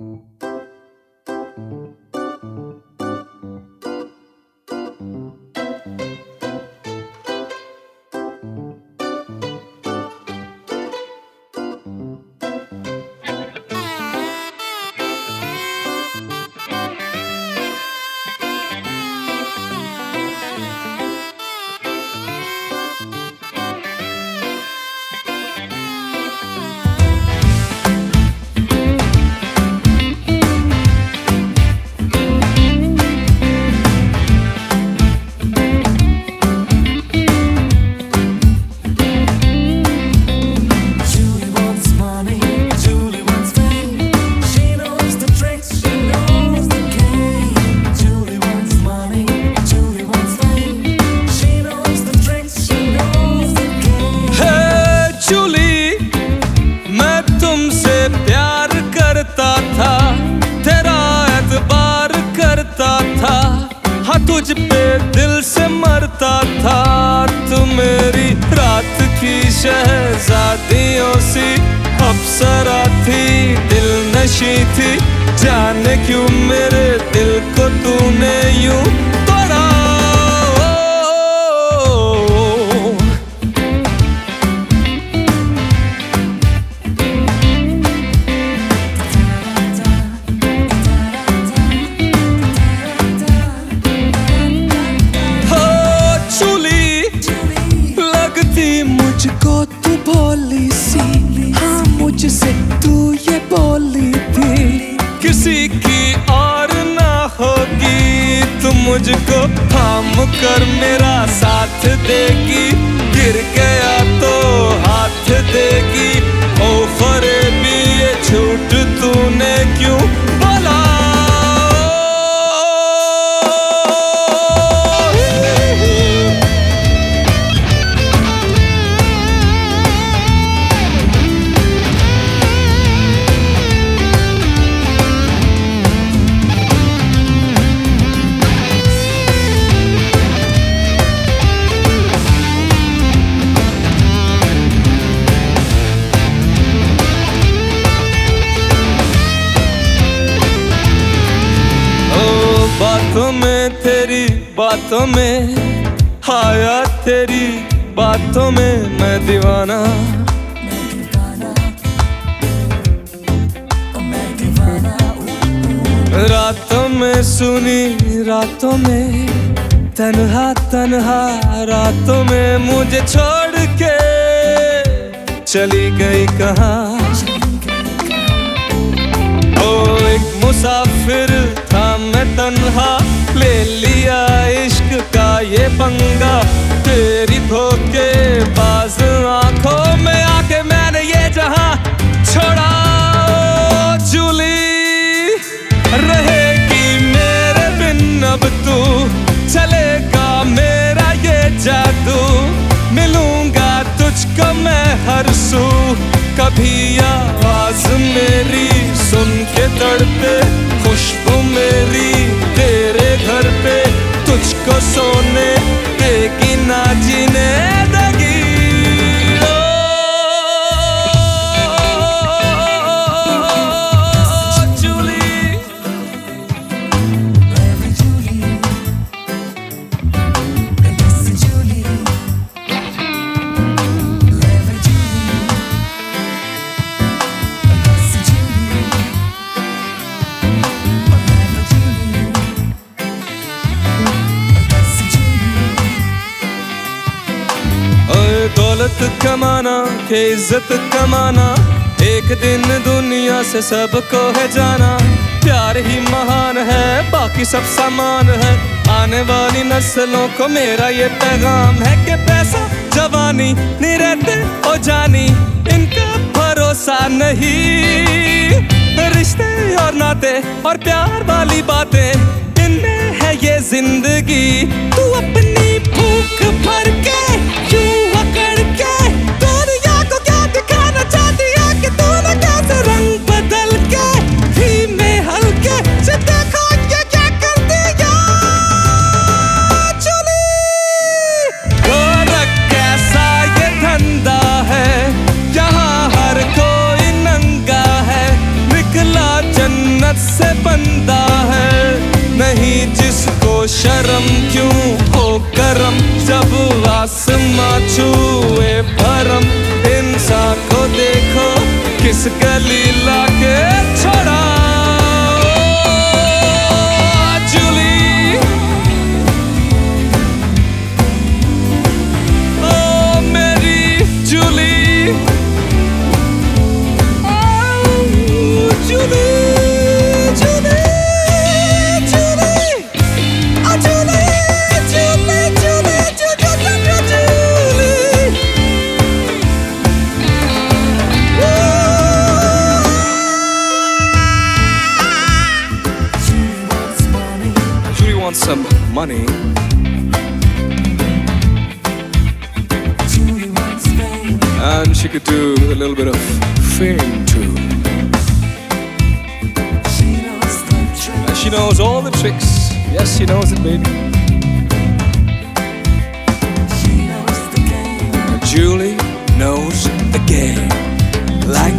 Mm-hmm. तुझ पे दिल से मरता था, तू मेरी रात की शहजादियों सी। अप्सरा थी, दिल नशी थी, जाने क्यों मेरे दिल को तूने यूँ मुझको तू बोली सी। हाँ मुझसे तू ये बोली थी किसी की और ना होगी, तू मुझको थाम कर मेरा साथ देगी। गिर गया तो हाथ देगी। ओ बातों में आया तेरी बातों में, मैं दीवाना। रातों में सुनी, रातों में, तनहा तनहा, रातों में मुझे छोड़ के चली गई कहाँ? ओ, एक मुसाफिर था मैं तन्हा। ये पंगा तेरी धोखे बाज आँखों में आके मैंने ये जहाँ छोड़ा। जूली, रहेगी मेरे बिन, अब तू चलेगा मेरा ये जादू। मिलूँगा तुझको मैं हर सू। कभी आवाज़ मेरी सुन के तड़पे। दौलत कमाना, के इज़्ज़त कमाना। एक दिन दुनिया से सबको है जाना। प्यार ही महान है, बाकी सब सामान है। आने वाली नस्लों को मेरा ये पैगाम है कि पैसा, जवानी नहीं रहते ओ जानी, इनका भरोसा नहीं। रिश्ते और नाते और प्यार वाली बातें, इनमें है ये ज़िंदगी। to some money. And she could do a little bit of fame too. She knows. And she knows all the tricks. Yes, she knows it, baby. Julie knows the game. Like